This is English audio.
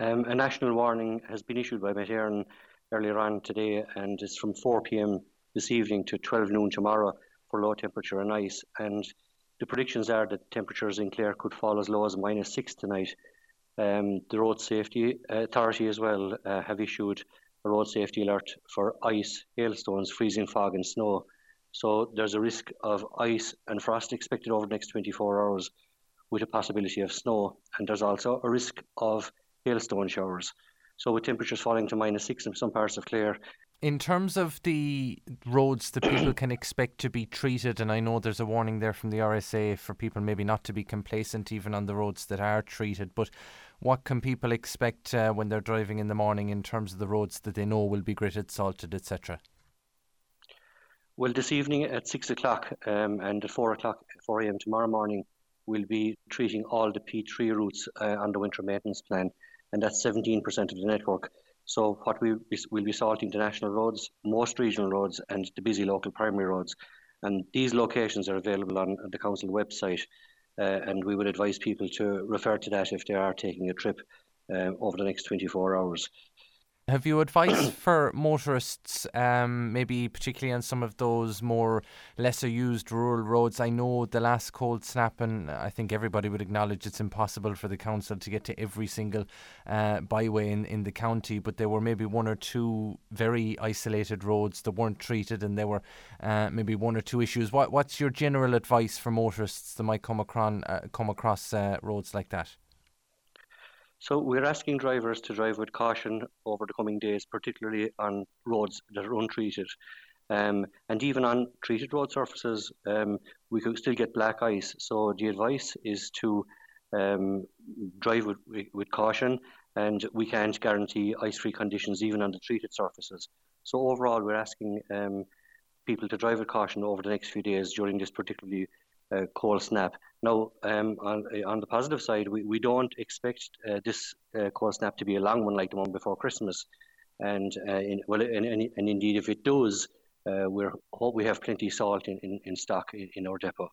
Um, a national warning has been issued by Met Éireann earlier on today, and it's from 4 p.m. this evening to 12 noon tomorrow for low temperature and ice. And the predictions are that temperatures in Clare could fall as low as minus six tonight. Um, the Road Safety Authority as well uh, have issued a road safety alert for ice, hailstones, freezing fog, and snow. So there's a risk of ice and frost expected over the next 24 hours with a possibility of snow. And there's also a risk of hailstone showers. So with temperatures falling to minus six in some parts of Clare, in terms of the roads that people can expect to be treated, and I know there's a warning there from the RSA for people maybe not to be complacent even on the roads that are treated, but what can people expect uh, when they're driving in the morning in terms of the roads that they know will be gritted, salted, etc.? Well, this evening at six o'clock um, and at four o'clock, four a.m. tomorrow morning, we'll be treating all the P3 routes uh, on the winter maintenance plan, and that's 17% of the network. So what we will be salting the national roads, most regional roads, and the busy local primary roads. And these locations are available on the council website, uh, and we would advise people to refer to that if they are taking a trip uh, over the next 24 hours. Have you advice for motorists, um, maybe particularly on some of those more lesser used rural roads? I know the last cold snap, and I think everybody would acknowledge it's impossible for the council to get to every single uh, byway in, in the county, but there were maybe one or two very isolated roads that weren't treated, and there were uh, maybe one or two issues. What, what's your general advice for motorists that might come across, uh, come across uh, roads like that? So we're asking drivers to drive with caution over the coming days, particularly on roads that are untreated. Um, and even on treated road surfaces, um, we could still get black ice. So the advice is to um, drive with, with, caution, and we can't guarantee ice-free conditions even on the treated surfaces. So overall, we're asking um, people to drive with caution over the next few days during this particularly uh, cold snap. Now, um, on, uh, on the positive side, we, we don't expect uh, this uh, cold snap to be a long one like the one before Christmas. And uh, in, well, and, and, and, indeed, if it does, uh, we hope we have plenty of salt in, in, in stock in, in our depot.